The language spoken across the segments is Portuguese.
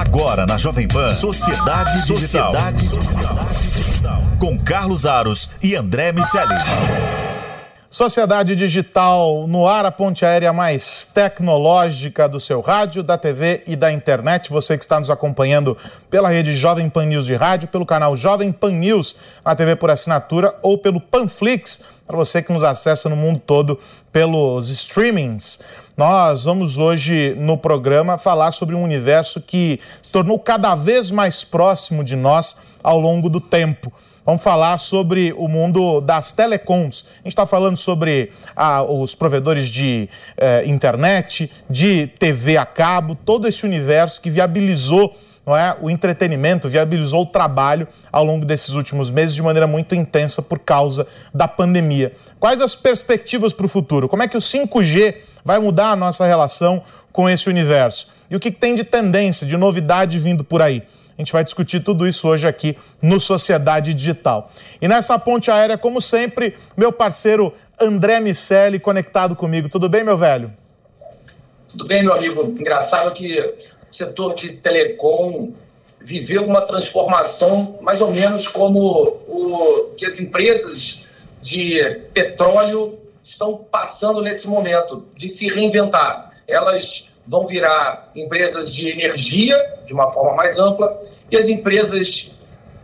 Agora na Jovem Pan, Sociedade, Sociedade Digital. Com Carlos Aros e André Miceli. Sociedade Digital no ar, a ponte aérea mais tecnológica do seu rádio, da TV e da internet. Você que está nos acompanhando pela rede Jovem Pan News de rádio, pelo canal Jovem Pan News na TV por assinatura ou pelo Panflix, para você que nos acessa no mundo todo pelos streamings. Nós vamos hoje no programa falar sobre um universo que se tornou cada vez mais próximo de nós ao longo do tempo. Vamos falar sobre o mundo das telecoms. A gente está falando sobre ah, os provedores de eh, internet, de TV a cabo, todo esse universo que viabilizou não é, o entretenimento, viabilizou o trabalho ao longo desses últimos meses de maneira muito intensa por causa da pandemia. Quais as perspectivas para o futuro? Como é que o 5G vai mudar a nossa relação com esse universo? E o que tem de tendência, de novidade vindo por aí? A gente vai discutir tudo isso hoje aqui no Sociedade Digital. E nessa ponte aérea, como sempre, meu parceiro André Miceli conectado comigo. Tudo bem, meu velho? Tudo bem, meu amigo. Engraçado que o setor de telecom viveu uma transformação mais ou menos como o que as empresas de petróleo estão passando nesse momento de se reinventar. Elas vão virar empresas de energia, de uma forma mais ampla, e as empresas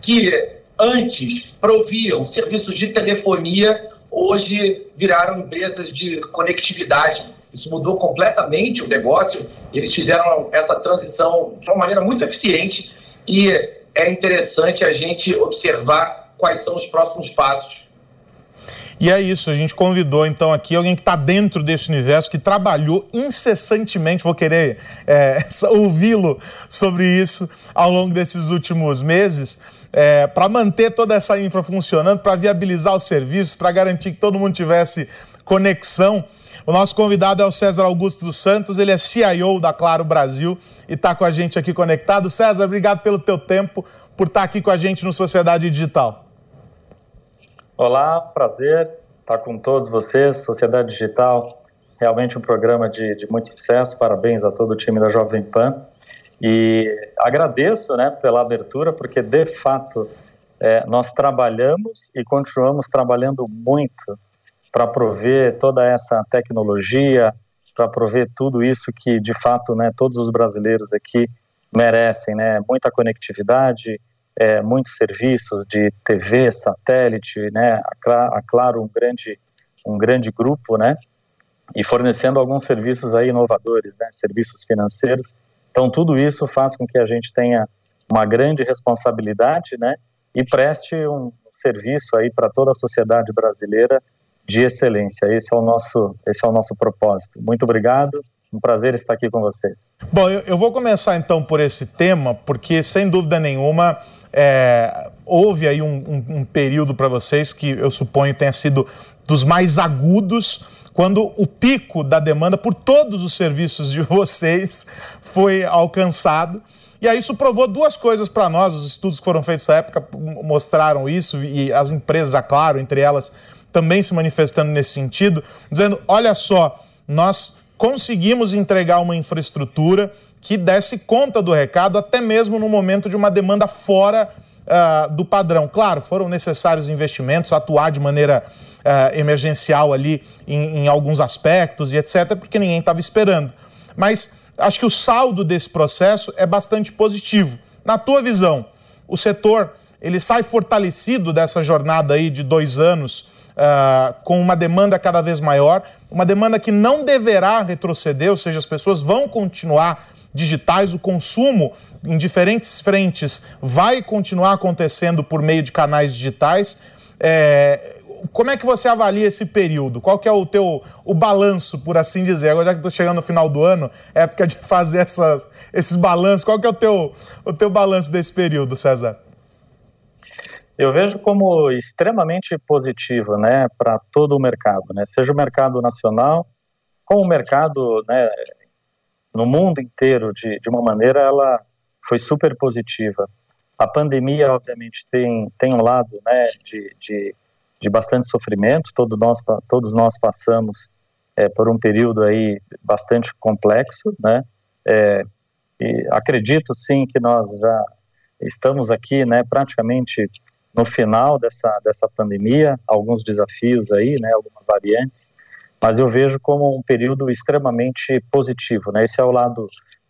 que antes proviam serviços de telefonia, hoje viraram empresas de conectividade. Isso mudou completamente o negócio, eles fizeram essa transição de uma maneira muito eficiente e é interessante a gente observar quais são os próximos passos e é isso, a gente convidou então aqui alguém que está dentro desse universo, que trabalhou incessantemente, vou querer é, ouvi-lo sobre isso ao longo desses últimos meses, é, para manter toda essa infra funcionando, para viabilizar os serviços, para garantir que todo mundo tivesse conexão. O nosso convidado é o César Augusto dos Santos, ele é CIO da Claro Brasil e está com a gente aqui conectado. César, obrigado pelo teu tempo, por estar tá aqui com a gente no Sociedade Digital. Olá, prazer estar com todos vocês. Sociedade Digital, realmente um programa de, de muito sucesso. Parabéns a todo o time da Jovem Pan. E agradeço né, pela abertura, porque de fato é, nós trabalhamos e continuamos trabalhando muito para prover toda essa tecnologia, para prover tudo isso que de fato né, todos os brasileiros aqui merecem, né? Muita conectividade, é, muitos serviços de TV, satélite, né, a, Claro um grande, um grande grupo, né, e fornecendo alguns serviços aí inovadores, né, serviços financeiros. Então tudo isso faz com que a gente tenha uma grande responsabilidade, né, e preste um serviço aí para toda a sociedade brasileira de excelência. Esse é o nosso, esse é o nosso propósito. Muito obrigado. Um prazer estar aqui com vocês. Bom, eu, eu vou começar então por esse tema, porque sem dúvida nenhuma é, houve aí um, um, um período para vocês que eu suponho tenha sido dos mais agudos, quando o pico da demanda por todos os serviços de vocês foi alcançado. E aí isso provou duas coisas para nós, os estudos que foram feitos na época mostraram isso, e as empresas, Claro, entre elas, também se manifestando nesse sentido, dizendo: olha só, nós conseguimos entregar uma infraestrutura que desse conta do recado, até mesmo no momento de uma demanda fora uh, do padrão. Claro, foram necessários investimentos, atuar de maneira uh, emergencial ali em, em alguns aspectos e etc., porque ninguém estava esperando. Mas acho que o saldo desse processo é bastante positivo. Na tua visão, o setor ele sai fortalecido dessa jornada aí de dois anos uh, com uma demanda cada vez maior, uma demanda que não deverá retroceder, ou seja, as pessoas vão continuar digitais, o consumo em diferentes frentes vai continuar acontecendo por meio de canais digitais. É, como é que você avalia esse período? Qual que é o teu o balanço, por assim dizer? Agora já que estou chegando no final do ano, é época de fazer essas, esses balanços. Qual que é o teu, o teu balanço desse período, César? Eu vejo como extremamente positivo, né, para todo o mercado, né, seja o mercado nacional, como o mercado, né, no mundo inteiro, de, de uma maneira, ela foi super positiva. A pandemia, obviamente, tem, tem um lado, né, de, de, de bastante sofrimento, todos nós, todos nós passamos é, por um período aí bastante complexo, né, é, e acredito sim que nós já estamos aqui, né, praticamente no final dessa, dessa pandemia, alguns desafios aí, né, algumas variantes, mas eu vejo como um período extremamente positivo, né, esse é o lado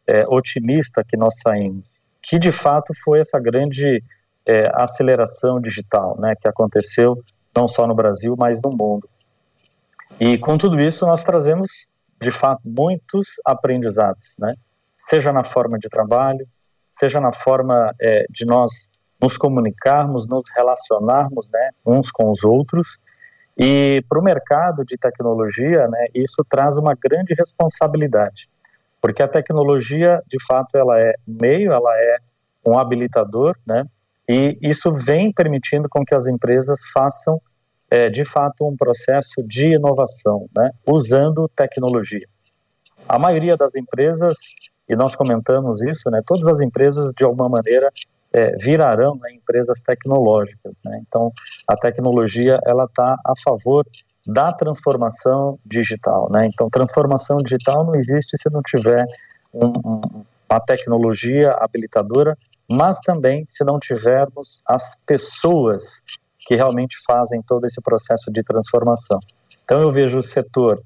é, otimista que nós saímos, que de fato foi essa grande é, aceleração digital, né, que aconteceu não só no Brasil, mas no mundo. E com tudo isso nós trazemos, de fato, muitos aprendizados, né, seja na forma de trabalho, seja na forma é, de nós nos comunicarmos, nos relacionarmos né, uns com os outros. E para o mercado de tecnologia, né, isso traz uma grande responsabilidade, porque a tecnologia, de fato, ela é meio, ela é um habilitador, né, e isso vem permitindo com que as empresas façam, é, de fato, um processo de inovação, né, usando tecnologia. A maioria das empresas, e nós comentamos isso, né, todas as empresas, de alguma maneira, é, virarão né, empresas tecnológicas. Né? Então, a tecnologia ela está a favor da transformação digital. Né? Então, transformação digital não existe se não tiver um, um, uma tecnologia habilitadora, mas também se não tivermos as pessoas que realmente fazem todo esse processo de transformação. Então, eu vejo o setor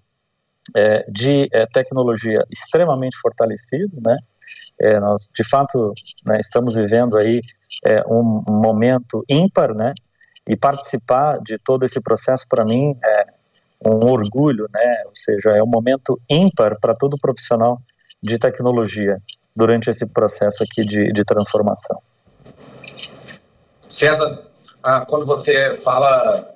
é, de é, tecnologia extremamente fortalecido, né? É, nós, de fato, né, estamos vivendo aí é, um, momento ímpar, né? E participar de todo esse processo, para mim, é um orgulho, né? Ou seja, é um momento ímpar para todo profissional de tecnologia durante esse processo aqui de, de transformação. César, ah, quando você fala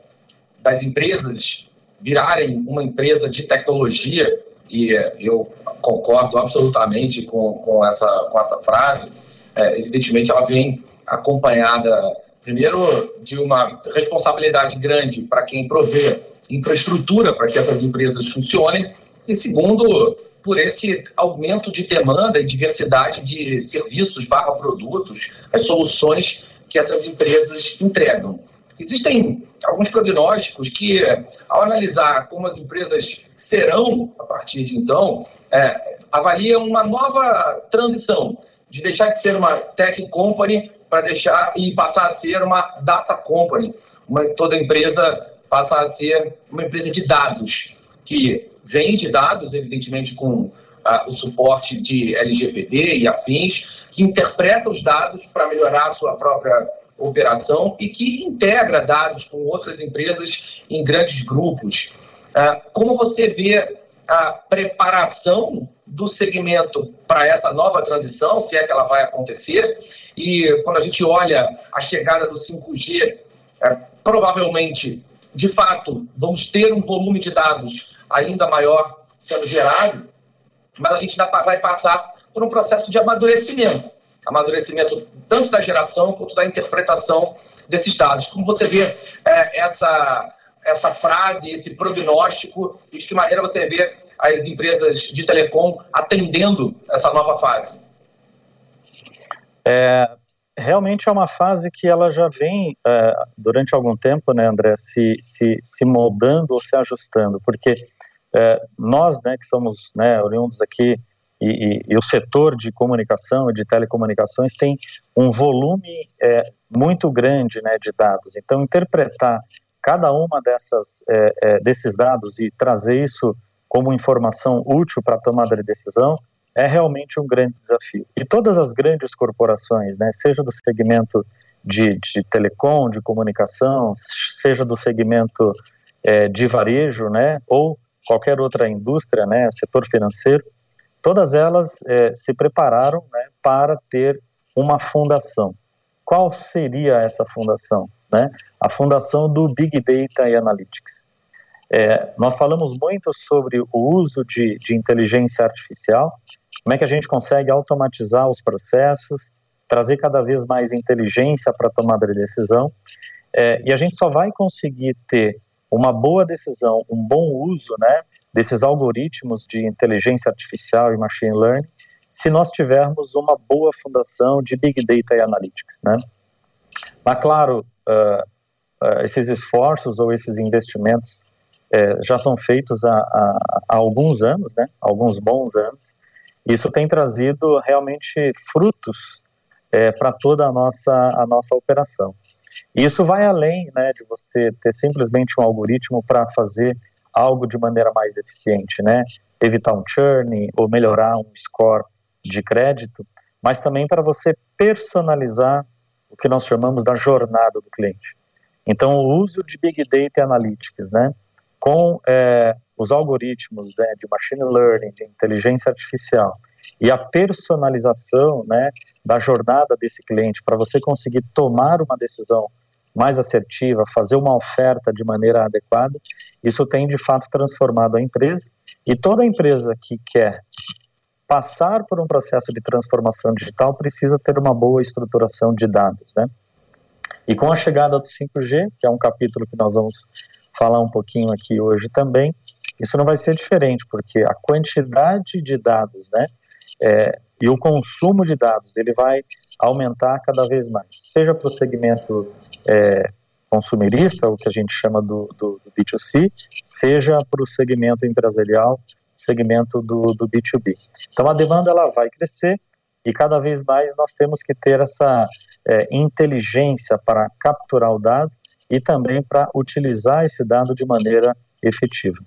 das empresas virarem uma empresa de tecnologia, e eu concordo absolutamente com, com, essa, com essa frase. É, evidentemente, ela vem acompanhada, primeiro, de uma responsabilidade grande para quem provê infraestrutura para que essas empresas funcionem, e segundo, por esse aumento de demanda e diversidade de serviços barra produtos, as soluções que essas empresas entregam. Existem alguns prognósticos que, ao analisar como as empresas serão, a partir de então, é, avaliam uma nova transição, de deixar de ser uma tech company para deixar e passar a ser uma data company. Uma, toda empresa passa a ser uma empresa de dados, que vende dados, evidentemente, com o suporte de LGPD e afins, que interpreta os dados para melhorar a sua própria operação e que integra dados com outras empresas em grandes grupos. Ah, como você vê a preparação do segmento para essa nova transição, se é que ela vai acontecer, e quando a gente olha a chegada do 5G, é, provavelmente, de fato, vamos ter um volume de dados ainda maior sendo gerado, mas a gente ainda vai passar por um processo de amadurecimento amadurecimento tanto da geração quanto da interpretação desses dados. Como você vê é, essa, essa frase, esse prognóstico, e de que maneira você vê as empresas de telecom atendendo essa nova fase? É, realmente é uma fase que ela já vem é, durante algum tempo, né, André, se, se, se moldando ou se ajustando, porque é, nós, né, que somos né, oriundos aqui e, e, e, o setor de comunicação e de telecomunicações tem um volume é, muito grande né, de dados. Então, interpretar cada uma dessas é, é, desses dados e trazer isso como informação útil para a tomada de decisão é realmente um grande desafio. E todas as grandes corporações, né, seja do segmento de, de telecom, de comunicação, seja do segmento é, de varejo, né, ou qualquer outra indústria, né, setor financeiro, todas elas é, se prepararam né, para ter uma fundação. Qual seria essa fundação? Né? A fundação do Big Data e Analytics. É, nós falamos muito sobre o uso de, de inteligência artificial, como é que a gente consegue automatizar os processos, trazer cada vez mais inteligência para a tomada de decisão, é, e a gente só vai conseguir ter uma boa decisão, um bom uso né, desses algoritmos de inteligência artificial e machine learning, se nós tivermos uma boa fundação de Big Data e Analytics, né? Mas, claro, uh, uh, esses esforços ou esses investimentos uh, já são feitos há, há, há, alguns anos, né? Alguns bons anos, Isso tem trazido realmente frutos é, para toda a nossa, a nossa operação. Isso vai além né, de você ter simplesmente um algoritmo para fazer algo de maneira mais eficiente, né? Evitar um churn ou melhorar um score de crédito, mas também para você personalizar o que nós chamamos da jornada do cliente. Então, o uso de Big Data Analytics, né, com é, os algoritmos né, de machine learning, de inteligência artificial e a personalização né, da jornada desse cliente para você conseguir tomar uma decisão mais assertiva, fazer uma oferta de maneira adequada, isso tem de fato transformado a empresa e toda empresa que quer passar por um processo de transformação digital precisa ter uma boa estruturação de dados, né? E com a chegada do 5G, que é um capítulo que nós vamos falar um pouquinho aqui hoje também, isso não vai ser diferente, porque a quantidade de dados, né, é, e o consumo de dados, ele vai aumentar cada vez mais, seja para o segmento é, consumirista, o que a gente chama do, do, do B2C, seja para o segmento empresarial, segmento do, do B2B. Então a demanda ela vai crescer e cada vez mais nós temos que ter essa é, inteligência para capturar o dado e também para utilizar esse dado de maneira efetiva.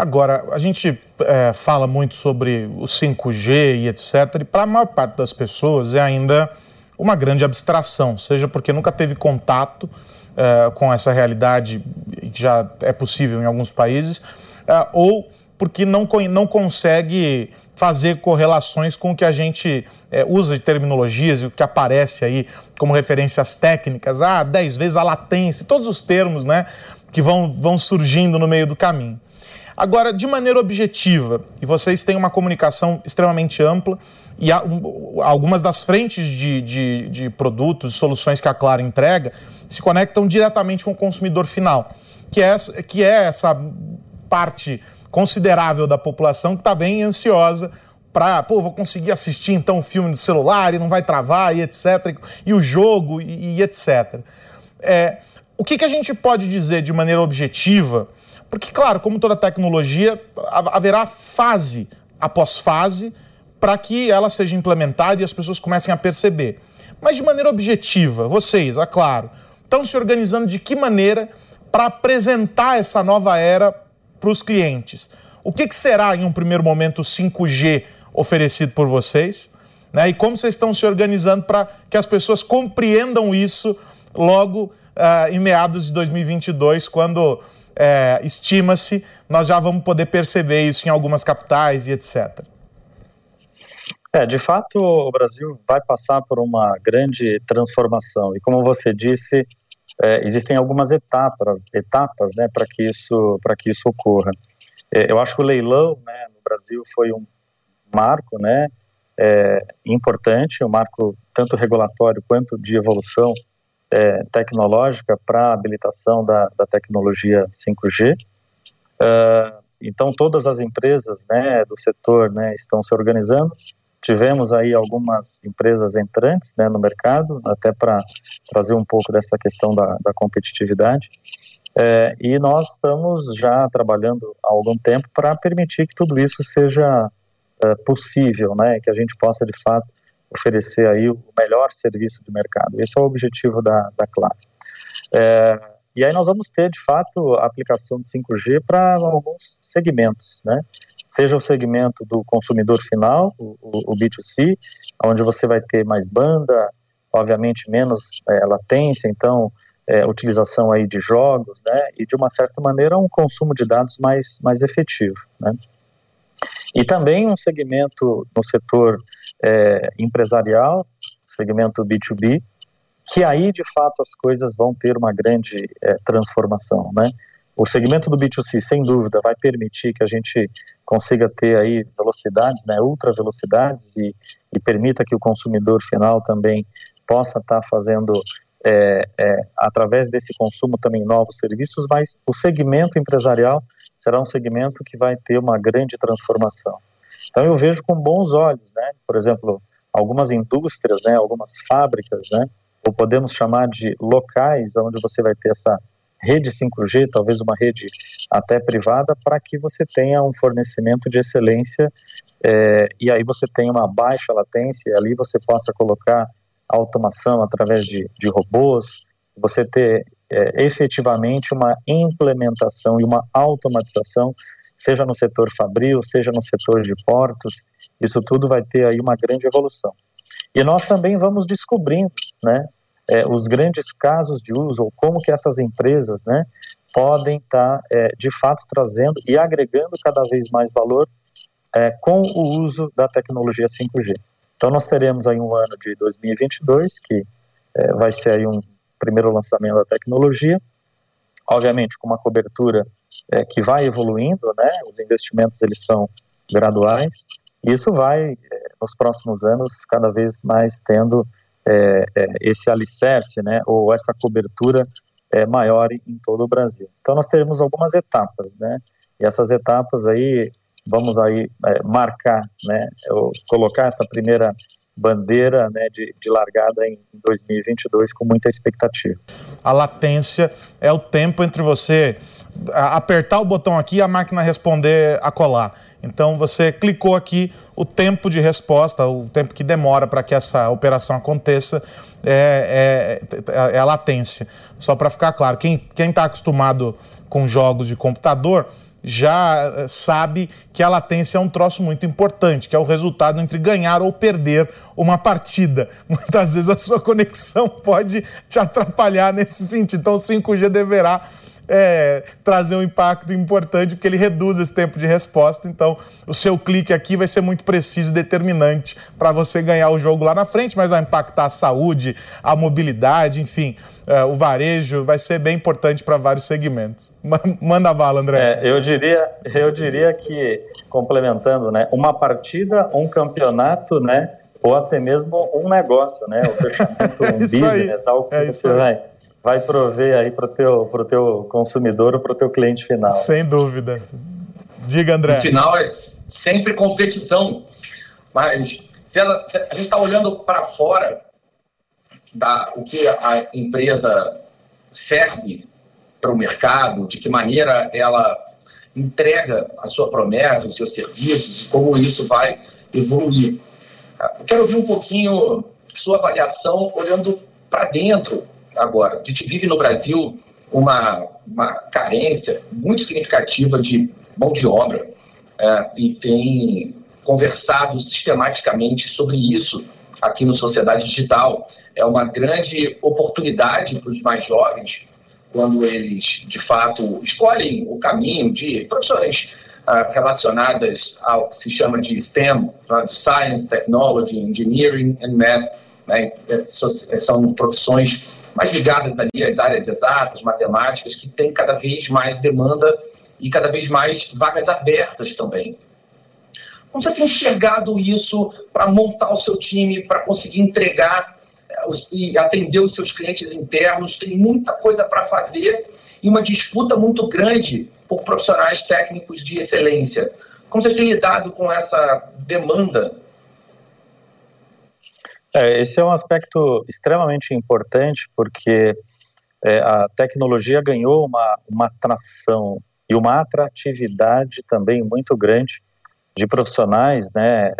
Agora, a gente é, fala muito sobre o 5G e etc., e para a maior parte das pessoas é ainda uma grande abstração, seja porque nunca teve contato é, com essa realidade, que já é possível em alguns países, é, ou porque não, não consegue fazer correlações com o que a gente é, usa de terminologias e o que aparece aí como referências técnicas, ah, 10 vezes a latência, todos os termos né, que vão, vão surgindo no meio do caminho. Agora, de maneira objetiva, e vocês têm uma comunicação extremamente ampla, e um, algumas das frentes de, de, de produtos soluções que a Claro entrega se conectam diretamente com o consumidor final, que é, que é essa parte considerável da população que está bem ansiosa para, pô, vou conseguir assistir então o filme no celular e não vai travar e etc. E o jogo e, e etc. É, o que, que a gente pode dizer de maneira objetiva? Porque, claro, como toda tecnologia, haverá fase após fase para que ela seja implementada e as pessoas comecem a perceber. Mas de maneira objetiva, vocês, é claro, estão se organizando de que maneira para apresentar essa nova era para os clientes. O que, que, será, em um primeiro momento, o 5G oferecido por vocês? Né? E como vocês estão se organizando para que as pessoas compreendam isso logo uh, em meados de 2022, quando uh, estima-se nós já vamos poder perceber isso em algumas capitais e etc. É, de fato, o Brasil vai passar por uma grande transformação. E como você disse, é, existem algumas etapas, etapas, né, para que isso, para que isso ocorra. É, eu acho que o leilão, né, no Brasil foi um marco, né, é, importante, um marco tanto regulatório quanto de evolução é, tecnológica para a habilitação da, da tecnologia 5G. Uh, então todas as empresas, né, do setor, né, estão se organizando Tivemos aí algumas empresas entrantes né, no mercado, até para trazer um pouco dessa questão da, da competitividade. É, e nós estamos já trabalhando há algum tempo para permitir que tudo isso seja é, possível, né, que a gente possa de fato oferecer aí o melhor serviço de mercado. Esse é o objetivo da, da Claro. É, e aí nós vamos ter de fato a aplicação de 5G para alguns segmentos, né? seja o segmento do consumidor final, o, o, B2C, onde você vai ter mais banda, obviamente menos é, latência, então é, utilização aí de jogos, né, e de uma certa maneira um consumo de dados mais, mais efetivo, né. E também um segmento no setor é, empresarial, segmento B2B, que aí de fato as coisas vão ter uma grande é, transformação, né. O segmento do B2C, sem dúvida, vai permitir que a gente consiga ter aí velocidades, né, ultra velocidades e, e permita que o consumidor final também possa estar tá fazendo é, é, através desse consumo também novos serviços, mas o segmento empresarial será um segmento que vai ter uma grande transformação. Então eu vejo com bons olhos, né? Por exemplo, algumas indústrias, né? Algumas fábricas, né? Ou podemos chamar de locais onde você vai ter essa rede 5G, talvez uma rede até privada, para que você tenha um fornecimento de excelência é, e aí você tem uma baixa latência, ali você possa colocar automação através de, de robôs, você ter é, efetivamente uma implementação e uma automatização, seja no setor fabril, seja no setor de portos, isso tudo vai ter aí uma grande evolução. E nós também vamos descobrindo, né, é, os grandes casos de uso, ou como que essas empresas, né, podem estar, tá, é, de fato, trazendo e agregando cada vez mais valor é, com o uso da tecnologia 5G. Então, nós teremos aí um ano de 2022, que é, vai ser aí um primeiro lançamento da tecnologia, obviamente com uma cobertura é, que vai evoluindo, né, os investimentos eles são graduais, e isso vai, é, nos próximos anos, cada vez mais tendo é, é, esse alicerce, né, ou essa cobertura é, maior em todo o Brasil. Então nós teremos algumas etapas, né, e essas etapas aí vamos aí é, marcar, né, colocar essa primeira bandeira né, de, de, largada em 2022 com muita expectativa. A latência é o tempo entre você apertar o botão aqui e a máquina responder a colar. Então você clicou aqui, o tempo de resposta, o tempo que demora para que essa operação aconteça é, é, é a latência. Só para ficar claro, quem está acostumado com jogos de computador já eh, sabe que a latência é um troço muito importante, que é o resultado entre ganhar ou perder uma partida. Muitas vezes a sua conexão pode te atrapalhar nesse sentido. Então o 5G deverá é, trazer um impacto importante, porque ele reduz esse tempo de resposta. Então, o seu clique aqui vai ser muito preciso e determinante para você ganhar o jogo lá na frente, mas vai impactar a saúde, a mobilidade, enfim, é, o varejo, vai ser bem importante para vários segmentos. Manda bala, André. É, eu, diria, eu diria que, complementando, né, uma partida, um campeonato, né, ou até mesmo um negócio, né, o fechamento, um é business, algo que é você vai vai prover aí para o teu, pro teu consumidor ou para o teu cliente final. Sem dúvida. Diga, André. No final é sempre competição, mas se, ela, se a gente está olhando para fora da o que a empresa serve para o mercado, de que maneira ela entrega a sua promessa, os seus serviços, como isso vai evoluir. Eu quero ouvir um pouquinho sua avaliação olhando para dentro agora. A gente vive no Brasil uma, uma carência muito significativa de mão de obra é, e tem conversado sistematicamente sobre isso aqui no Sociedade Digital. É uma grande oportunidade para os mais jovens quando eles, de fato, escolhem o caminho de profissões ah, relacionadas ao que se chama de STEM, tá? Science, Technology, Engineering and Math. Né? É, são profissões mais ligadas ali às áreas exatas, matemáticas, que tem cada vez mais demanda e cada vez mais vagas abertas também. Como você tem enxergado isso para montar o seu time, para conseguir entregar eh, e atender os seus clientes internos? Tem muita coisa para fazer e uma disputa muito grande por profissionais técnicos de excelência. Como vocês têm lidado com essa demanda é, esse é um aspecto extremamente importante porque é, a tecnologia ganhou uma, uma atração e uma atratividade também muito grande de profissionais né,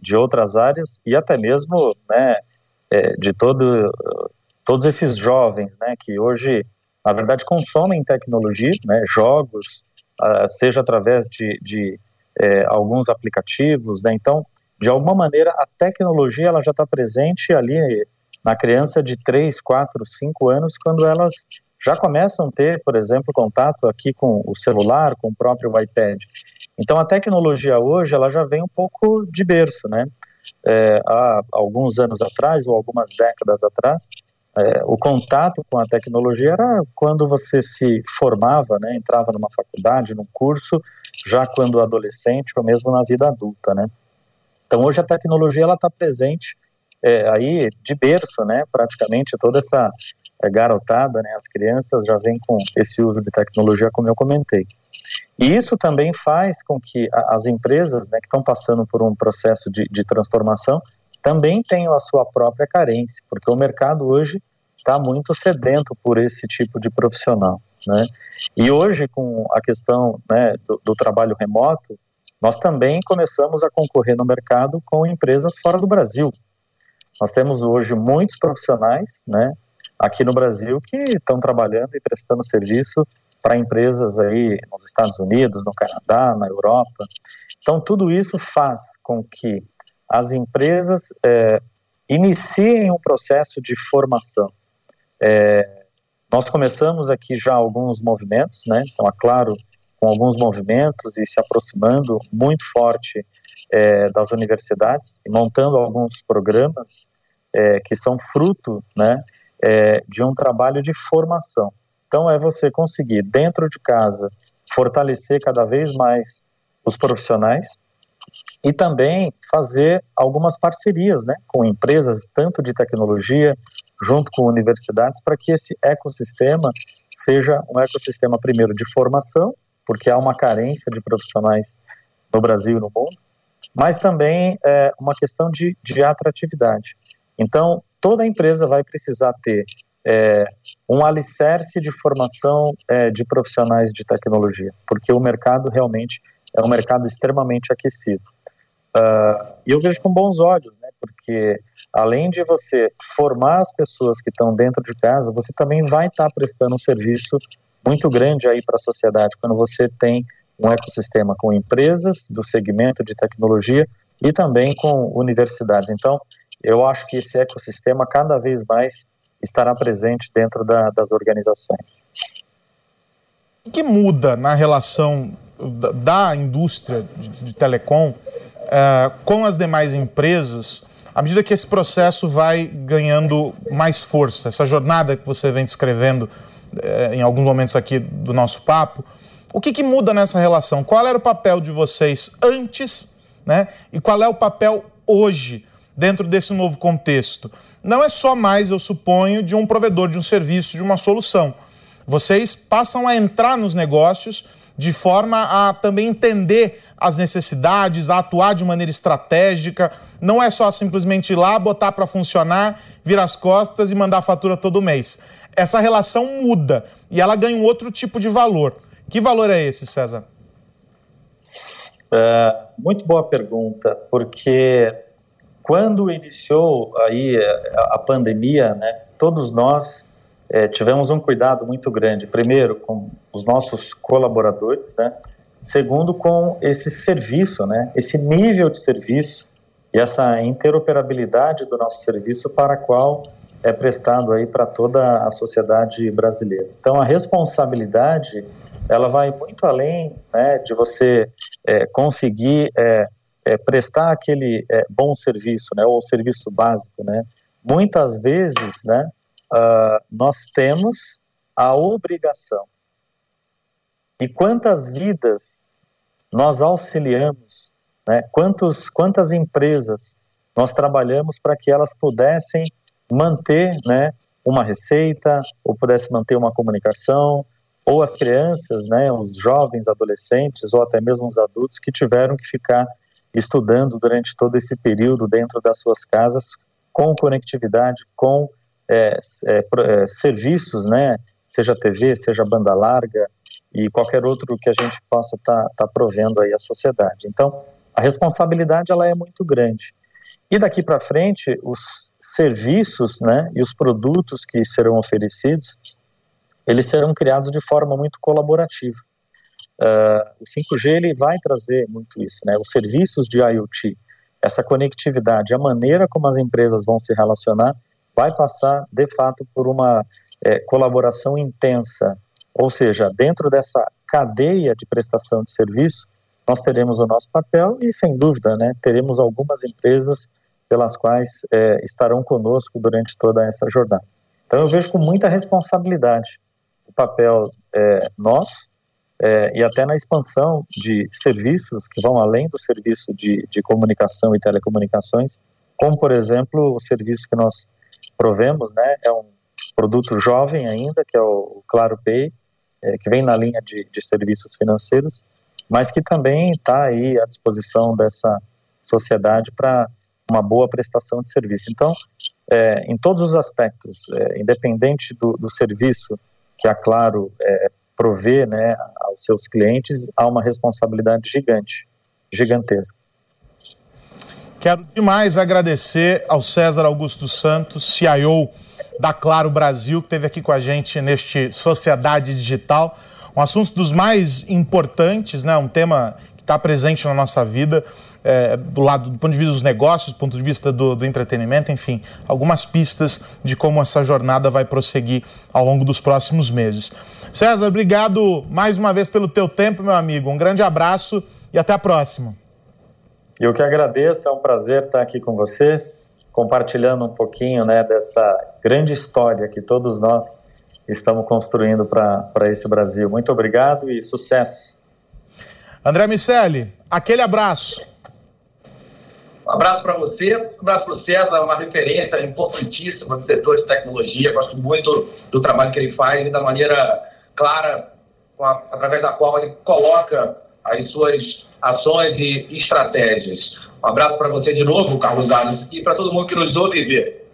de outras áreas e até mesmo né, é, de todo, todos esses jovens né, que hoje, na verdade, consomem tecnologia, né, jogos, uh, seja através de, de é, alguns aplicativos. Né, então, de alguma maneira, a tecnologia ela já está presente ali na criança de 3, 4, 5 anos, quando elas já começam a ter, por exemplo, contato aqui com o celular, com o próprio iPad. Então, a tecnologia hoje, ela já vem um pouco de berço, né? É, há alguns anos atrás, ou algumas décadas atrás, é, o contato com a tecnologia era quando você se formava, né, entrava numa faculdade, num curso, já quando adolescente ou mesmo na vida adulta, né? Então hoje a tecnologia ela está presente é, aí de berço, né? Praticamente toda essa é, garotada, né? As crianças já vêm com esse uso de tecnologia, como eu comentei. E isso também faz com que as empresas, né, que estão passando por um processo de, de transformação, também tenham a sua própria carência, porque o mercado hoje está muito sedento por esse tipo de profissional, né? E hoje com a questão né, do, do trabalho remoto, nós também começamos a concorrer no mercado com empresas fora do Brasil. Nós temos hoje muitos profissionais, né, aqui no Brasil que estão trabalhando e prestando serviço para empresas aí nos Estados Unidos, no Canadá, na Europa. Então, tudo isso faz com que as empresas é, iniciem um processo de formação. É, nós começamos aqui já alguns movimentos, né? Então, é claro, com alguns movimentos e se aproximando muito forte é, das universidades e montando alguns programas é, que são fruto, né, é, de um trabalho de formação. Então, é você conseguir dentro de casa fortalecer cada vez mais os profissionais e também fazer algumas parcerias, né, com empresas tanto de tecnologia junto com universidades, para que esse ecossistema seja um ecossistema, primeiro, de formação, porque há uma carência de profissionais no Brasil e no mundo, mas também é, uma questão de, de atratividade. Então, toda empresa vai precisar ter é, um alicerce de formação é, de profissionais de tecnologia, porque o mercado realmente é um mercado extremamente aquecido. Uh, e eu vejo com bons olhos, né? Porque além de você formar as pessoas que estão dentro de casa, você também vai estar tá prestando um serviço muito grande aí para a sociedade quando você tem um ecossistema com empresas do segmento de tecnologia e também com universidades. Então, eu acho que esse ecossistema cada vez mais estará presente dentro da, das organizações. O que muda na relação da, indústria de, de telecom uh, com as demais empresas, à medida que esse processo vai ganhando mais força, essa jornada que você vem descrevendo em alguns momentos aqui do nosso papo, o que, que muda nessa relação? Qual era o papel de vocês antes, né? E qual é o papel hoje dentro desse novo contexto? Não é só mais, eu suponho, de um provedor de um serviço, de uma solução. Vocês passam a entrar nos negócios de forma a também entender as necessidades, a atuar de maneira estratégica. Não é só simplesmente ir lá, botar para funcionar, virar as costas e mandar a fatura todo mês. Essa relação muda e ela ganha um outro tipo de valor. Que valor é esse, César? É, muito boa pergunta, porque quando iniciou aí a, a pandemia, né, todos nós é, tivemos um cuidado muito grande, primeiro com os nossos colaboradores, né, segundo com esse serviço, né, esse nível de serviço e essa interoperabilidade do nosso serviço para a qual é prestado aí para toda a sociedade brasileira. Então a responsabilidade ela vai muito além né, de você é, conseguir é, é, prestar aquele é, bom serviço, né, ou serviço básico, né. Muitas vezes, né, uh, nós temos a obrigação. E quantas vidas nós auxiliamos, né? Quantos, quantas empresas nós trabalhamos para que elas pudessem manter, né, uma receita, ou pudessem manter uma comunicação, ou as crianças, né, os jovens, adolescentes, ou até mesmo os adultos que tiveram que ficar estudando durante todo esse período dentro das suas casas com conectividade, com é, é, é, serviços, né, seja TV, seja banda larga e qualquer outro que a gente possa estar tá, tá provendo aí à sociedade. Então, a responsabilidade ela é muito grande. E daqui para frente, os serviços, né, e os produtos que serão oferecidos, eles serão criados de forma muito colaborativa. Uh, o 5G ele vai trazer muito isso, né? Os serviços de IoT, essa conectividade, a maneira como as empresas vão se relacionar, vai passar, de fato, por uma é, colaboração intensa. Ou seja, dentro dessa cadeia de prestação de serviço, nós teremos o nosso papel e, sem dúvida, né, teremos algumas empresas pelas quais é, estarão conosco durante toda essa jornada. Então, eu vejo com muita responsabilidade o papel é, nosso é, e até na expansão de serviços que vão além do serviço de, de comunicação e telecomunicações, como, por exemplo, o serviço que nós provemos, né, é um produto jovem ainda, que é o Claro Pay, é, que vem na linha de, de serviços financeiros, mas que também está aí à disposição dessa sociedade para uma boa prestação de serviço. Então, é, em todos os aspectos, é, independente do, do, serviço que a Claro é, provê né, aos seus clientes, há uma responsabilidade gigante, gigantesca. Quero demais agradecer ao César Augusto Santos, CIO da Claro Brasil, que esteve aqui com a gente neste Sociedade Digital. Um assunto dos mais importantes, né? um tema que está presente na nossa vida, é, do lado do ponto de vista dos negócios, do ponto de vista do, do, entretenimento, enfim, algumas pistas de como essa jornada vai prosseguir ao longo dos próximos meses. César, obrigado mais uma vez pelo teu tempo, meu amigo. Um grande abraço e até a próxima. Eu que agradeço, é um prazer estar aqui com vocês, compartilhando um pouquinho né, dessa grande história que todos nós estamos construindo para esse Brasil. Muito obrigado e sucesso. André Miceli, aquele abraço. Um abraço para você, um abraço para o César, uma referência importantíssima do setor de tecnologia. Gosto muito do trabalho que ele faz e da maneira clara, através da qual ele coloca as suas ações e estratégias. Um abraço para você de novo, Carlos Alves, e para todo mundo que nos ouve ver.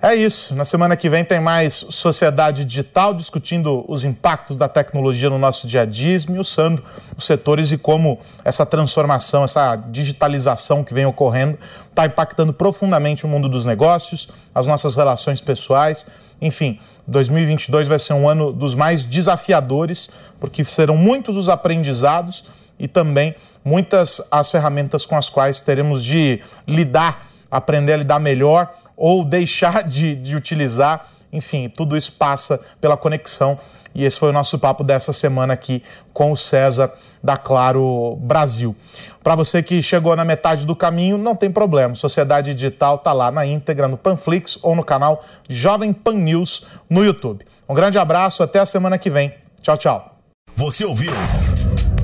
É isso. Na semana que vem tem mais Sociedade Digital discutindo os impactos da tecnologia no nosso dia a dia, esmiuçando os setores e como essa transformação, essa digitalização que vem ocorrendo está impactando profundamente o mundo dos negócios, as nossas relações pessoais. Enfim, 2022 vai ser um ano dos mais desafiadores, porque serão muitos os aprendizados e também muitas as ferramentas com as quais teremos de lidar, aprender a lidar melhor ou deixar de, de utilizar. Enfim, tudo isso passa pela conexão. E esse foi o nosso papo dessa semana aqui com o César da Claro Brasil. Para você que chegou na metade do caminho, não tem problema. Sociedade Digital está lá na íntegra, no Panflix ou no canal Jovem Pan News no YouTube. Um grande abraço, até a semana que vem. Tchau, tchau. Você ouviu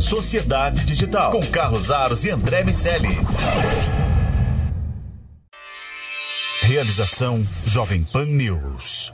Sociedade Digital com Carlos Aros e André Miceli. Realização Jovem Pan News.